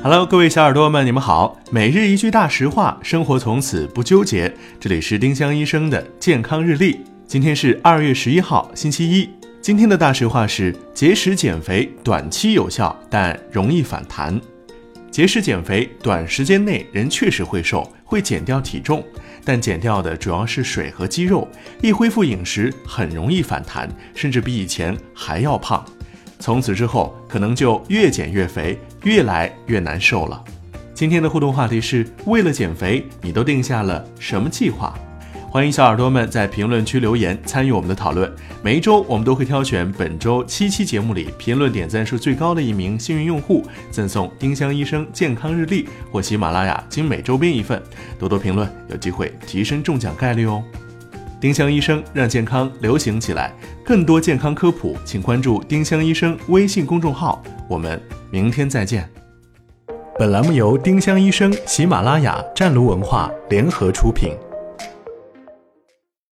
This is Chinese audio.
Hello，各位小耳朵们，你们好。每日一句大实话，生活从此不纠结。这里是丁香医生的健康日历。今天是二月十一号，星期一。今天的大实话是：节食减肥短期有效，但容易反弹。节食减肥短时间内人确实会瘦，会减掉体重，但减掉的主要是水和肌肉。一恢复饮食，很容易反弹，甚至比以前还要胖。从此之后，可能就越减越肥，越来越难受了。今天的互动话题是为了减肥，你都定下了什么计划？欢迎小耳朵们在评论区留言参与我们的讨论。每一周我们都会挑选本周七期节目里评论点赞数最高的一名幸运用户，赠送丁香医生健康日历或喜马拉雅精美周边一份。多多评论，有机会提升中奖概率哦。丁香医生让健康流行起来，更多健康科普，请关注丁香医生微信公众号。我们明天再见。本栏目由丁香医生、喜马拉雅、湛庐文化联合出品。